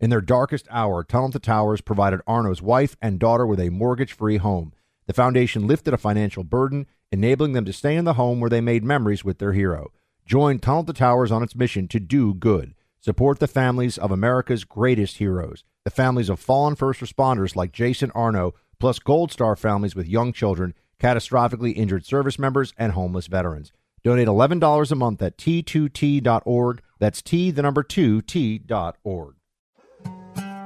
In their darkest hour, Tunnel to Towers provided Arno's wife and daughter with a mortgage free home. The foundation lifted a financial burden, enabling them to stay in the home where they made memories with their hero. Join Tunnel to Towers on its mission to do good. Support the families of America's greatest heroes, the families of fallen first responders like Jason Arno, plus Gold Star families with young children, catastrophically injured service members, and homeless veterans. Donate $11 a month at t2t.org. That's T, the number 2, t.org.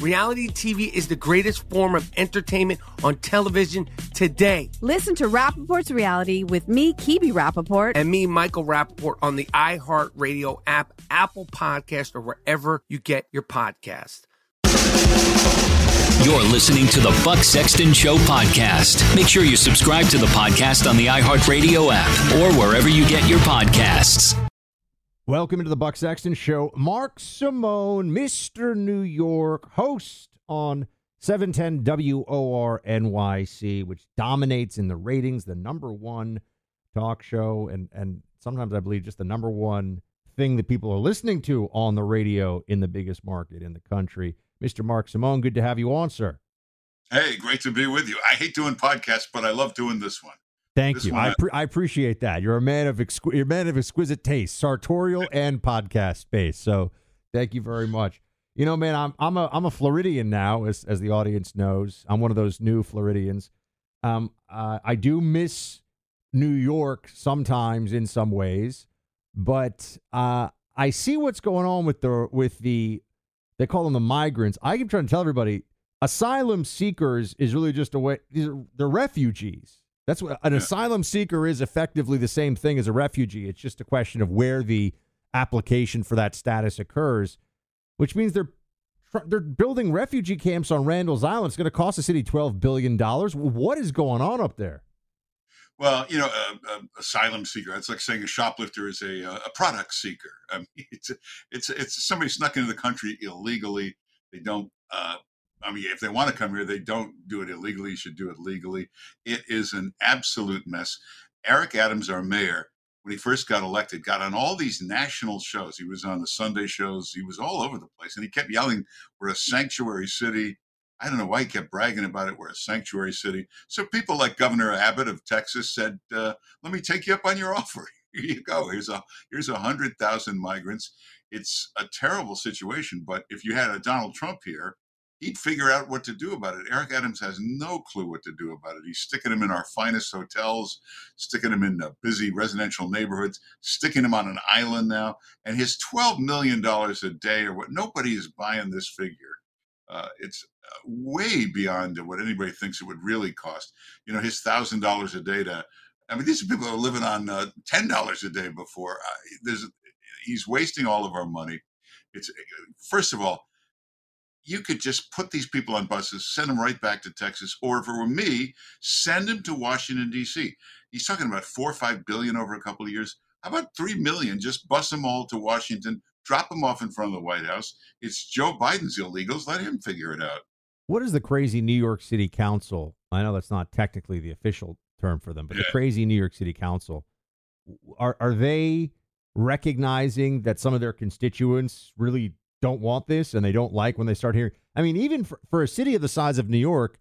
Reality TV is the greatest form of entertainment on television today. Listen to Rapaport's Reality with me, Kebe Rapaport. And me, Michael Rapaport, on the iHeartRadio app, Apple Podcast, or wherever you get your podcast. You're listening to the Buck Sexton Show podcast. Make sure you subscribe to the podcast on the iHeartRadio app or wherever you get your podcasts. Welcome to the Buck Sexton Show. Mark Simone, Mr. New York, host on 710 WOR NYC, which dominates in the ratings, the number one talk show, and, and sometimes I believe just the number one thing that people are listening to on the radio in the biggest market in the country. Mr. Mark Simone, good to have you on, sir. Hey, great to be with you. I hate doing podcasts, but I love doing this one. Thank this you. I, pre- I appreciate that. You're a man of exqu- you're a man of exquisite taste, sartorial and podcast space. So, thank you very much. You know, man, I'm I'm a I'm a Floridian now, as as the audience knows. I'm one of those new Floridians. Um, uh, I do miss New York sometimes in some ways, but uh, I see what's going on with the with the they call them the migrants. I keep trying to tell everybody, asylum seekers is really just a way. These are, they're refugees. That's what an yeah. asylum seeker is. Effectively, the same thing as a refugee. It's just a question of where the application for that status occurs, which means they're they're building refugee camps on Randall's Island. It's going to cost the city twelve billion dollars. What is going on up there? Well, you know, a, a asylum seeker. It's like saying a shoplifter is a uh, a product seeker. I mean, it's it's it's somebody snuck into the country illegally. They don't. Uh, I mean, if they want to come here, they don't do it illegally. You should do it legally. It is an absolute mess. Eric Adams, our mayor, when he first got elected, got on all these national shows. He was on the Sunday shows. He was all over the place, and he kept yelling, "We're a sanctuary city." I don't know why he kept bragging about it. We're a sanctuary city. So people like Governor Abbott of Texas said, uh, "Let me take you up on your offer. Here you go. Here's a here's a hundred thousand migrants. It's a terrible situation. But if you had a Donald Trump here, he'd figure out what to do about it. Eric Adams has no clue what to do about it. He's sticking them in our finest hotels, sticking them in busy residential neighborhoods, sticking them on an island now, and his twelve million dollars a day or what? Nobody is buying this figure. Uh, it's uh, way beyond what anybody thinks it would really cost. You know, his thousand dollars a day to, I mean, these are people who are living on uh, ten dollars a day before. Uh, there's, he's wasting all of our money. It's first of all, you could just put these people on buses, send them right back to Texas, or if it were me, send them to Washington D.C. He's talking about four or five billion over a couple of years. How about three million? Just bus them all to Washington, drop them off in front of the White House. It's Joe Biden's illegals. Let him figure it out. What is the crazy New York City Council? I know that's not technically the official term for them, but yeah. the crazy New York City Council are are they recognizing that some of their constituents really don't want this and they don't like when they start hearing. I mean, even for, for a city of the size of New York,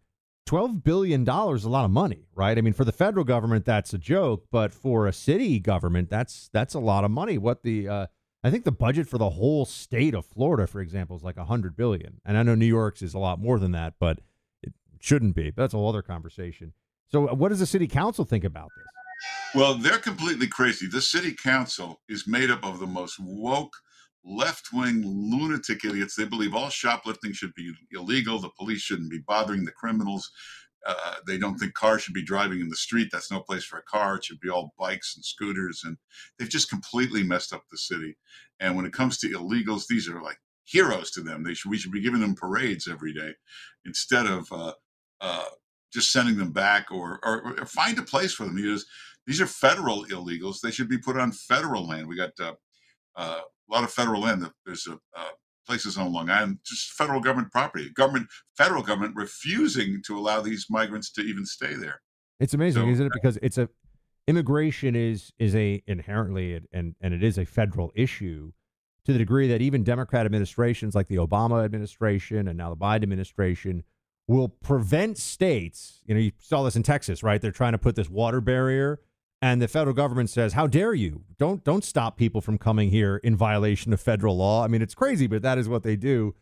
$12 billion is a lot of money, right? I mean, for the federal government, that's a joke, but for a city government, that's that's a lot of money. What the, uh, I think the budget for the whole state of Florida, for example, is like a hundred billion. And I know New York's is a lot more than that, but it shouldn't be. That's a whole other conversation. So uh, what does the city council think about this? Well, they're completely crazy. The city council is made up of the most woke, left wing lunatic idiots. They believe all shoplifting should be illegal. The police shouldn't be bothering the criminals. Uh, they don't think cars should be driving in the street. That's no place for a car. It should be all bikes and scooters. And they've just completely messed up the city. And when it comes to illegals, these are like heroes to them. They should, we should be giving them parades every day instead of uh, uh, just sending them back or, or, or, find a place for them. Because these are federal illegals. They should be put on federal land. We got uh, uh, a lot of federal land. There's a, uh, places on Long Island, just federal government property. Government, federal government refusing to allow these migrants to even stay there. It's amazing, so, isn't it? Because it's a immigration is is a inherently and and it is a federal issue to the degree that even Democrat administrations like the Obama administration and now the Biden administration will prevent states. You know, you saw this in Texas, right? They're trying to put this water barrier and the federal government says, "How dare you? Don't don't stop people from coming here in violation of federal law." I mean, it's crazy, but that is what they do.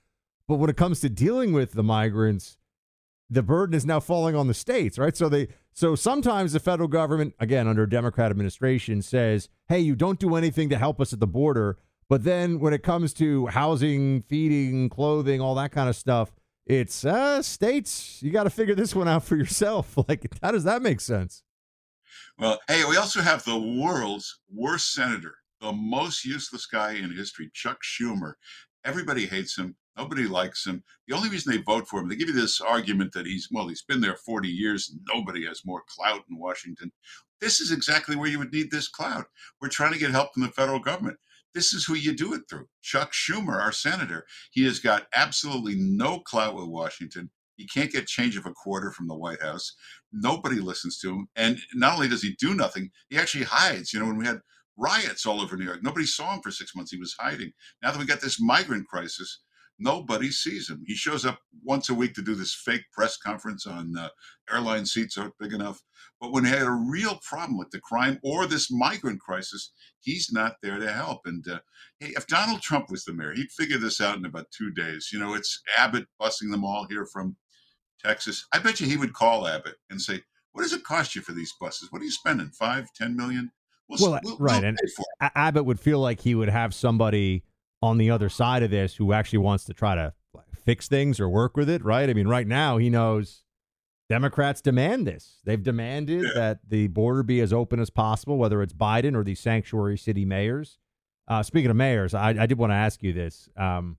But when it comes to dealing with the migrants, the burden is now falling on the states, right? So they so sometimes the federal government, again under a Democrat administration, says, "Hey, you don't do anything to help us at the border." But then when it comes to housing, feeding, clothing, all that kind of stuff, it's uh states, you got to figure this one out for yourself. Like how does that make sense? Well, hey, we also have the world's worst senator, the most useless guy in history, Chuck Schumer. Everybody hates him. Nobody likes him. The only reason they vote for him, they give you this argument that he's, well, he's been there 40 years and nobody has more clout in Washington. This is exactly where you would need this clout. We're trying to get help from the federal government. This is who you do it through. Chuck Schumer, our senator, he has got absolutely no clout with Washington. He can't get change of a quarter from the White House. Nobody listens to him. And not only does he do nothing, he actually hides. You know, when we had riots all over New York, nobody saw him for six months. He was hiding. Now that we got this migrant crisis, nobody sees him. He shows up once a week to do this fake press conference on uh, airline seats aren't big enough. But when he had a real problem with the crime or this migrant crisis, he's not there to help. And uh, hey, if Donald Trump was the mayor, he'd figure this out in about two days. You know, it's Abbott busing them all here from Texas, I bet you he would call Abbott and say, "What does it cost you for these buses? What are you spending? Five, ten million? We'll, well, we'll right." And Abbott would feel like he would have somebody on the other side of this who actually wants to try to fix things or work with it, right? I mean, right now he knows Democrats demand this. They've demanded yeah. that the border be as open as possible, whether it's Biden or these sanctuary city mayors. Uh, speaking of mayors, I, I did want to ask you this. Um,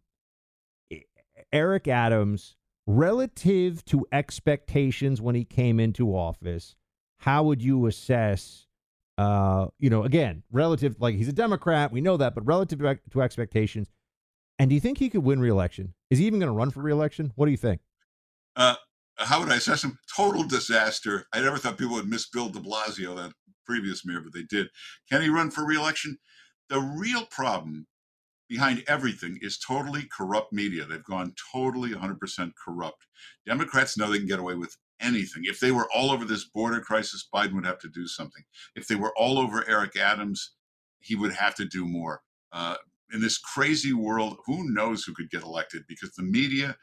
Eric Adams relative to expectations when he came into office, how would you assess? Uh, you know, again, relative, like he's a Democrat, we know that, but relative to, expectations, and do you think he could win reelection? Is he even going to run for reelection? What do you think? Uh, how would I assess him? Total disaster. I never thought people would miss Bill de Blasio, that previous mayor, but they did. Can he run for reelection? The real problem behind everything is totally corrupt media. They've gone totally 100% corrupt. Democrats know they can get away with anything. If they were all over this border crisis, Biden would have to do something. If they were all over Eric Adams, he would have to do more. Uh, in this crazy world, who knows who could get elected because the media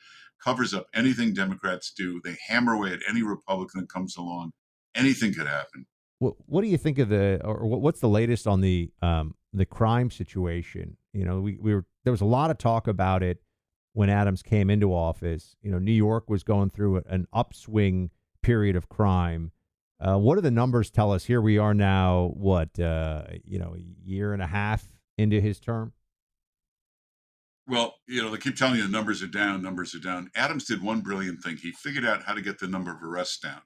covers up anything Democrats do. They hammer away at any Republican that comes along. Anything could happen. What, what do you think of the, or what's the latest on the um, the crime situation? You know, we, we were there was a lot of talk about it when Adams came into office. You know, New York was going through an upswing period of crime. Uh, what do the numbers tell us? Here we are now, what uh, you know, a year and a half into his term. Well, you know, they keep telling you the numbers are down, numbers are down. Adams did one brilliant thing. He figured out how to get the number of arrests down.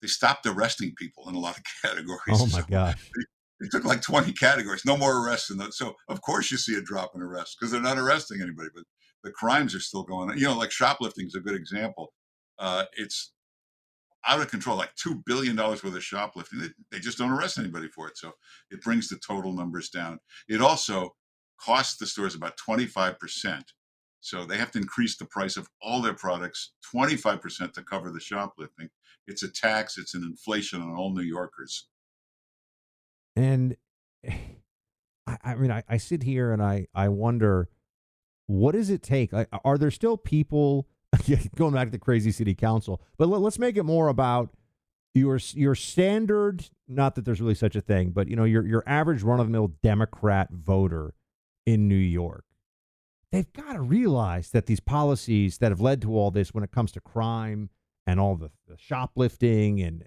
They stopped arresting people in a lot of categories. Oh my gosh. They took like 20 categories, no more arrests in those. So of course you see a drop in arrests because they're not arresting anybody, but the crimes are still going on. You know, like shoplifting is a good example. Uh, it's out of control, like two billion dollars worth of shoplifting. They, they just don't arrest anybody for it, so it brings the total numbers down. It also costs the stores about 25 percent, so they have to increase the price of all their products 25 percent to cover the shoplifting. It's a tax. It's an inflation on all New Yorkers. And I, I mean, I, I sit here and I, I wonder, what does it take? Like, are there still people going back to the crazy city council? But let, let's make it more about your your standard. Not that there's really such a thing, but you know, your your average run of the mill Democrat voter in New York. They've got to realize that these policies that have led to all this, when it comes to crime and all the, the shoplifting, and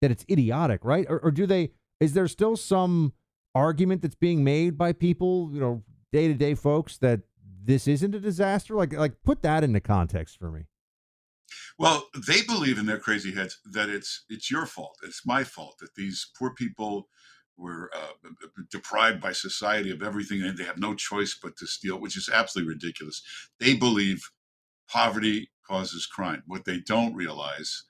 that it's idiotic, right? Or, or do they? Is there still some argument that's being made by people, you know, day to day folks that this isn't a disaster? Like, like put that into context for me. Well, they believe in their crazy heads that it's it's your fault, it's my fault that these poor people were uh, deprived by society of everything and they have no choice but to steal, which is absolutely ridiculous. They believe poverty causes crime. What they don't realize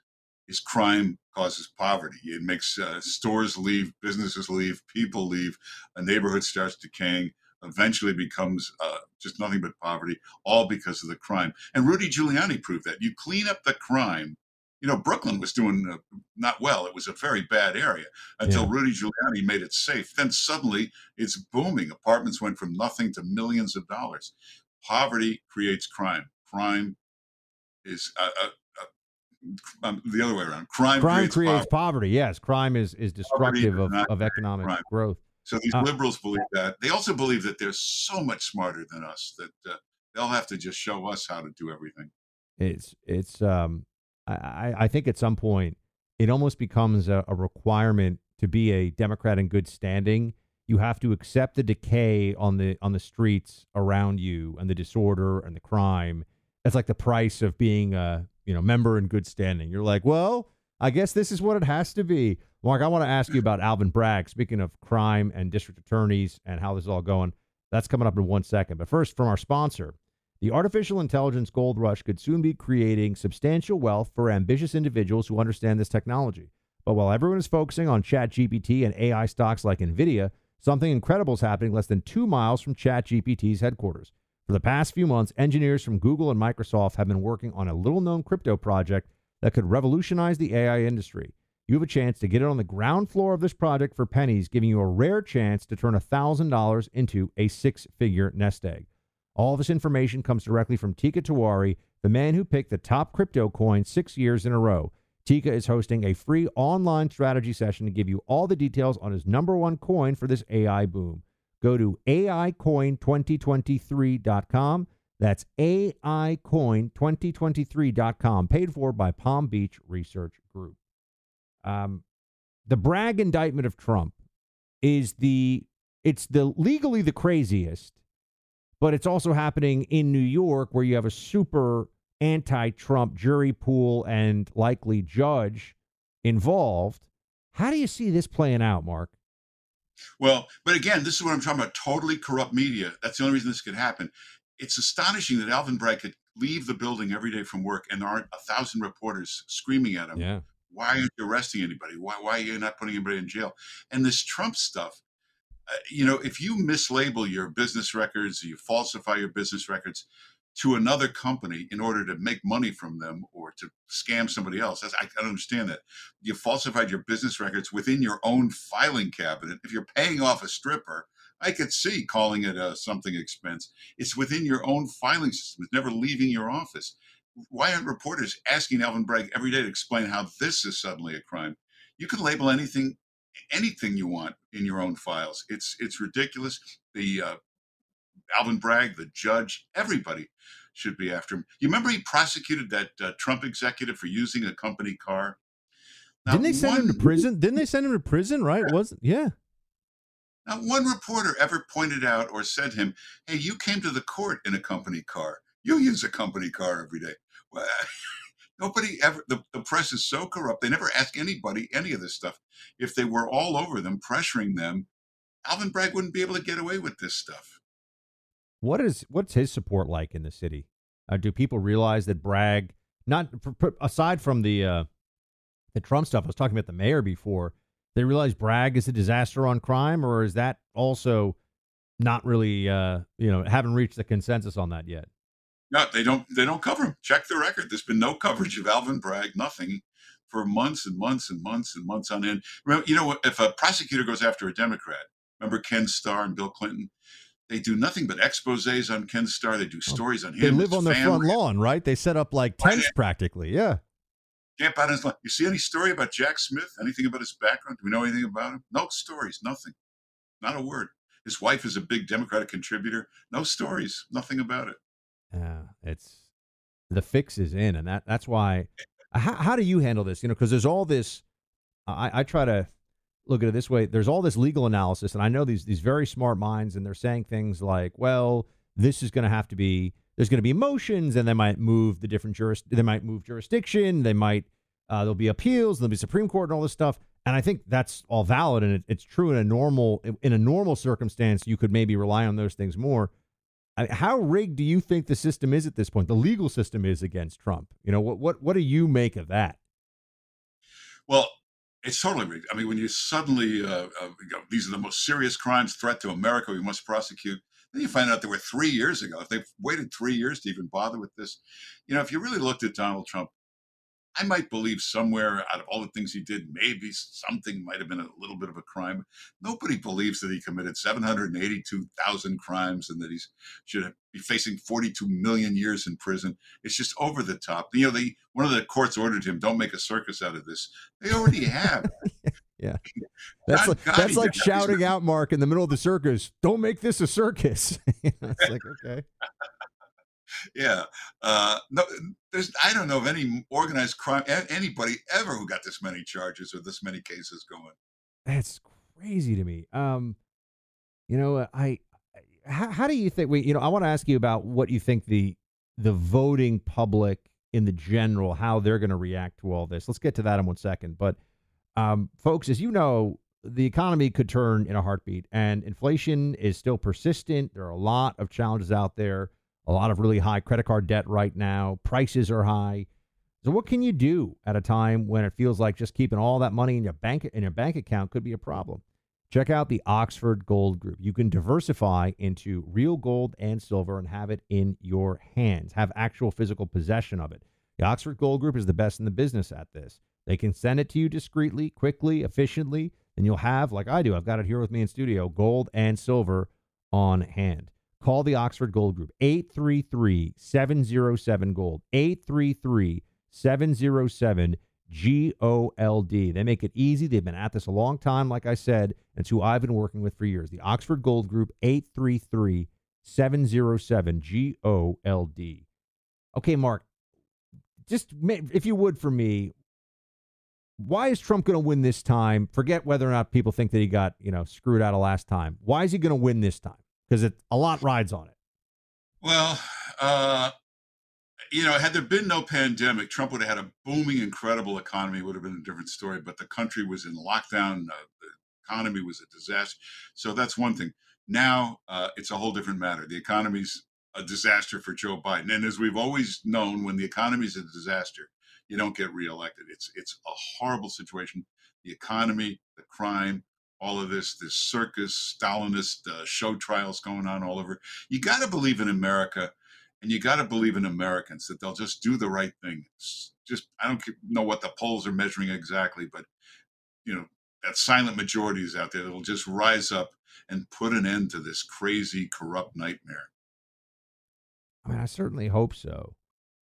is crime causes poverty. It makes uh, stores leave, businesses leave, people leave, a neighborhood starts decaying, eventually becomes uh, just nothing but poverty, all because of the crime. And Rudy Giuliani proved that. You clean up the crime. You know, Brooklyn was doing uh, not well. It was a very bad area until Yeah. Rudy Giuliani made it safe. Then suddenly it's booming. Apartments went from nothing to millions of dollars. Poverty creates crime. Crime is uh, uh, uh, um, the other way around. Crime, Crime creates, creates poverty. poverty. Yes, crime is is destructive of, of economic crime. growth. So these Uh, liberals believe that. They also believe that they're so much smarter than us that uh, they'll have to just show us how to do everything. It's it's um I, I think at some point it almost becomes a, a requirement to be a Democrat in good standing. You have to accept the decay on the on the streets around you and the disorder and the crime. That's like the price of being a you know member in good standing. You're like, well, I guess this is what it has to be. Mark, I want to ask you about Alvin Bragg. Speaking of crime and district attorneys and how this is all going, that's coming up in one second. But first, from our sponsor, the artificial intelligence gold rush could soon be creating substantial wealth for ambitious individuals who understand this technology. But while everyone is focusing on ChatGPT and AI stocks like Nvidia, something incredible is happening less than two miles from ChatGPT's headquarters. For the past few months, engineers from Google and Microsoft have been working on a little known crypto project that could revolutionize the AI industry. You have a chance to get it on the ground floor of this project for pennies, giving you a rare chance to turn $1,000 into a six figure nest egg. All this information comes directly from Teeka Tiwari, the man who picked the top crypto coin six years in a row. Tika is hosting a free online strategy session to give you all the details on his number one coin for this AI boom. Go to AIcoin2023.com. That's AIcoin2023.com, paid for by Palm Beach Research Group. Um, the Bragg indictment of Trump is the it's the legally the craziest, but it's also happening in New York where you have a super anti-Trump jury pool and likely judge involved. How do you see this playing out, Mark? Well, but again, this is what I'm talking about totally corrupt media. That's the only reason this could happen. It's astonishing that Alvin Bragg could leave the building every day from work and there aren't a thousand reporters screaming at him. Yeah. Why aren't you arresting anybody? Why, why are you not putting anybody in jail? And this Trump stuff, uh, you know, if you mislabel your business records, you falsify your business records to another company in order to make money from them or to scam somebody else, that's, I, don't understand that. You falsified your business records within your own filing cabinet. If you're paying off a stripper, I could see calling it a something expense. It's within your own filing system. It's never leaving your office. Why aren't reporters asking Alvin Bragg every day to explain how this is suddenly a crime? You can label anything anything you want in your own files. It's it's ridiculous. The uh, Alvin Bragg, the judge, everybody should be after him. You remember he prosecuted that uh, Trump executive for using a company car. Now, Didn't they send him to prison? Didn't they send him to prison? Right? Wasn't yeah. Not one reporter ever pointed out or said to him, "Hey, you came to the court in a company car. You use a company car every day." Well, nobody ever. The, the press is so corrupt. They never ask anybody any of this stuff. If they were all over them, pressuring them, Alvin Bragg wouldn't be able to get away with this stuff. What is what's his support like in the city? Uh, do people realize that Bragg, not aside from the uh, the Trump stuff, I was talking about the mayor before. They realize Bragg is a disaster on crime, or is that also not really, uh, you know, haven't reached the consensus on that yet? No, they don't. They don't cover him. Check the record. There's been no coverage of Alvin Bragg. Nothing for months and months and months and months on end. Remember, you know, if a prosecutor goes after a Democrat, remember Ken Starr and Bill Clinton? They do nothing but exposes on Ken Starr. They do stories on him. They live on their front lawn, right? They set up like tents practically. Yeah. Camp out his lawn. You see any story about Jack Smith? Anything about his background? Do we know anything about him? No stories. Nothing. Not a word. His wife is a big Democratic contributor. No stories. Nothing about it. Yeah, it's the fix is in, and that that's why. How, how do you handle this? You know, because there's all this. I, I try to look at it this way there's all this legal analysis and i know these these very smart minds and they're saying things like well this is going to have to be there's going to be motions and they might move the different juris they might move jurisdiction they might uh, there'll be appeals there'll be supreme court and all this stuff and i think that's all valid and it, it's true in a normal in a normal circumstance you could maybe rely on those things more. I, how rigged do you think the system is at this point the legal system is against trump? You know what what what do you make of that? Well it's totally rigged. I mean, when you suddenly, uh, uh, these are the most serious crimes, threat to America, we must prosecute. Then you find out they were three years ago. If they've waited three years to even bother with this, you know, if you really looked at Donald Trump, I might believe somewhere out of all the things he did, maybe something might have been a little bit of a crime. Nobody believes that he committed 782,000 crimes and that he should be facing 42 million years in prison. It's just over the top. You know, the one of the courts ordered him, "Don't make a circus out of this." They already have. yeah, that's like, that's like shouting out, Mark, in the middle of the circus. Don't make this a circus. it's like okay yeah. Uh, no, there's I don't know of any organized crime anybody ever who got this many charges or this many cases going. That's crazy to me. Um, you know, uh, I, how, how do you think? We, you know, I want to ask you about what you think the the voting public in the general how they're going to react to all this. Let's get to that in one second. But, um, folks, as you know, the economy could turn in a heartbeat, and inflation is still persistent. There are a lot of challenges out there a lot of really high credit card debt right now. Prices are high. So what can you do at a time when it feels like just keeping all that money in your bank in your bank account could be a problem? Check out the Oxford Gold Group. You can diversify into real gold and silver and have it in your hands. Have actual physical possession of it. The Oxford Gold Group is the best in the business at this. They can send it to you discreetly, quickly, efficiently, and you'll have, like I do, I've got it here with me in studio, gold and silver on hand. Call the Oxford Gold Group, 833 707 Gold, 833 707 GOLD. They make it easy. They've been at this a long time, like I said. It's who I've been working with for years. The Oxford Gold Group, 833 707 GOLD. Okay, Mark, just if you would for me, why is Trump going to win this time? Forget whether or not people think that he got, you know, screwed out of last time. Why is he going to win this time? Because it a lot rides on it. Well, uh, you know, had there been no pandemic, Trump would have had a booming, incredible economy. Would have been a different story. But the country was in lockdown. Uh, the economy was a disaster. So that's one thing. Now uh, it's a whole different matter. The economy's a disaster for Joe Biden, and as we've always known, when the economy is a disaster, you don't get reelected. It's it's a horrible situation. The economy, the crime, all of this, this circus, Stalinist uh, show trials going on all over. You got to believe in America, and you got to believe in Americans that they'll just do the right thing. It's just I don't know what the polls are measuring exactly, but you know that silent majority is out there that'll just rise up and put an end to this crazy, corrupt nightmare. I mean, I certainly hope so.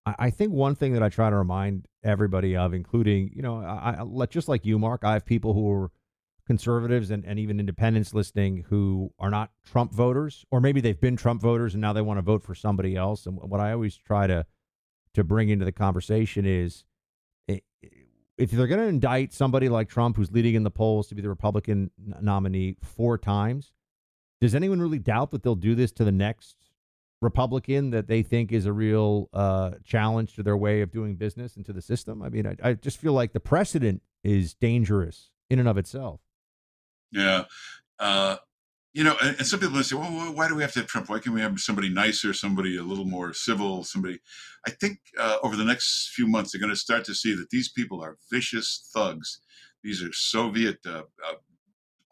I, think one thing that I try to remind everybody of, including you know, I, I just like you, Mark, I have people who are conservatives and, and even independents listening who are not Trump voters, or maybe they've been Trump voters and now they want to vote for somebody else. And what I always try to to bring into the conversation is if they're going to indict somebody like Trump, who's leading in the polls to be the Republican nominee four times, does anyone really doubt that they'll do this to the next Republican that they think is a real uh, challenge to their way of doing business and to the system? I mean, I, I just feel like the precedent is dangerous in and of itself. Yeah. Uh, you know, and, and some people say, well, why do we have to have Trump? Why can't we have somebody nicer, somebody a little more civil, somebody? I think uh, over the next few months, they're going to start to see that these people are vicious thugs. These are Soviet uh, uh,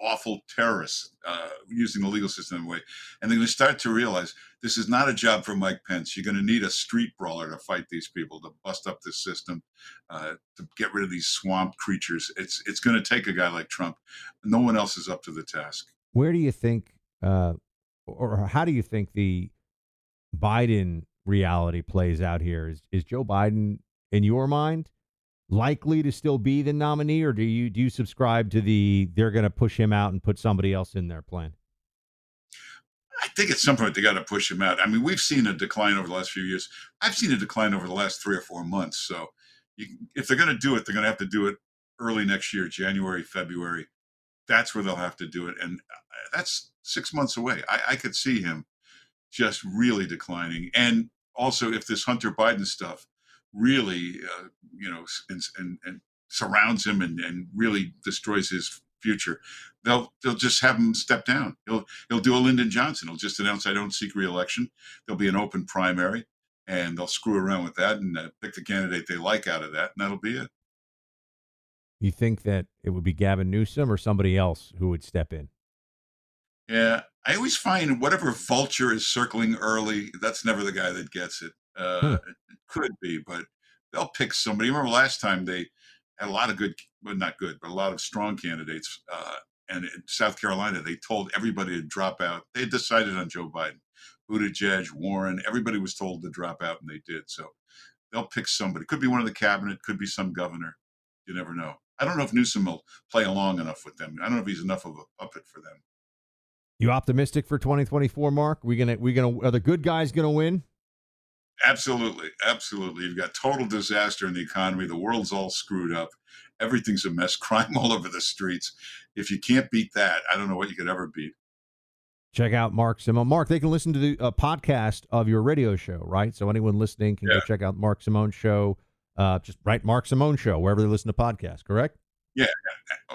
awful terrorists uh, using the legal system in a way. And they're going to start to realize this is not a job for Mike Pence. You're going to need a street brawler to fight these people, to bust up this system, uh, to get rid of these swamp creatures. It's, it's going to take a guy like Trump. No one else is up to the task. Where do you think, uh, or how do you think the Biden reality plays out here? Is, is Joe Biden, in your mind, likely to still be the nominee, or do you do you subscribe to the they're going to push him out and put somebody else in their plan? I think at some point they got to push him out. I mean, we've seen a decline over the last few years. I've seen a decline over the last three or four months. So, you, if they're going to do it, they're going to have to do it early next year, January, February. That's where they'll have to do it, and uh, that's six months away. I, I could see him just really declining, and also if this Hunter Biden stuff really, uh, you know, and, and, and surrounds him and, and really destroys his future, they'll they'll just have him step down. He'll he'll do a Lyndon Johnson. He'll just announce I don't seek reelection. There'll be an open primary, and they'll screw around with that and uh, pick the candidate they like out of that, and that'll be it. You think that it would be Gavin Newsom or somebody else who would step in? Yeah, I always find whatever vulture is circling early, that's never the guy that gets it. Uh, hmm. It could be, but they'll pick somebody. Remember last time they had a lot of good, well, not good, but a lot of strong candidates. Uh, and in South Carolina, they told everybody to drop out. They decided on Joe Biden, Buttigieg, Warren. Everybody was told to drop out, and they did. So they'll pick somebody. Could be one of the cabinet. Could be some governor. You never know. I don't know if Newsom will play along enough with them. I don't know if he's enough of a puppet for them. You optimistic for 2024, Mark? We gonna we gonna are the good guys gonna win? Absolutely, absolutely. You've got total disaster in the economy. The world's all screwed up. Everything's a mess. Crime all over the streets. If you can't beat that, I don't know what you could ever beat. Check out Mark Simone. Mark, they can listen to the uh, podcast of your radio show, right? So anyone listening can yeah. go check out Mark Simone's show. Uh, just write Mark Simone show wherever they listen to podcasts. Correct? Yeah,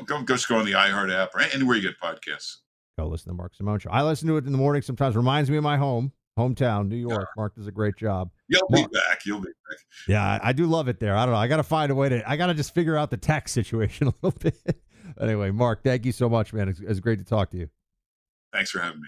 go go just go on the iHeart app or anywhere you get podcasts. Go listen to Mark Simone show. I listen to it in the morning. Sometimes reminds me of my home hometown, New York. Yeah. Mark does a great job. You'll Mark, be back. You'll be back. Yeah, I, I, do love it there. I don't know. I got to find a way to. I got to just figure out the tax situation a little bit. anyway, Mark, thank you so much, man. It's, it's great to talk to you. Thanks for having me.